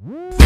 Woo!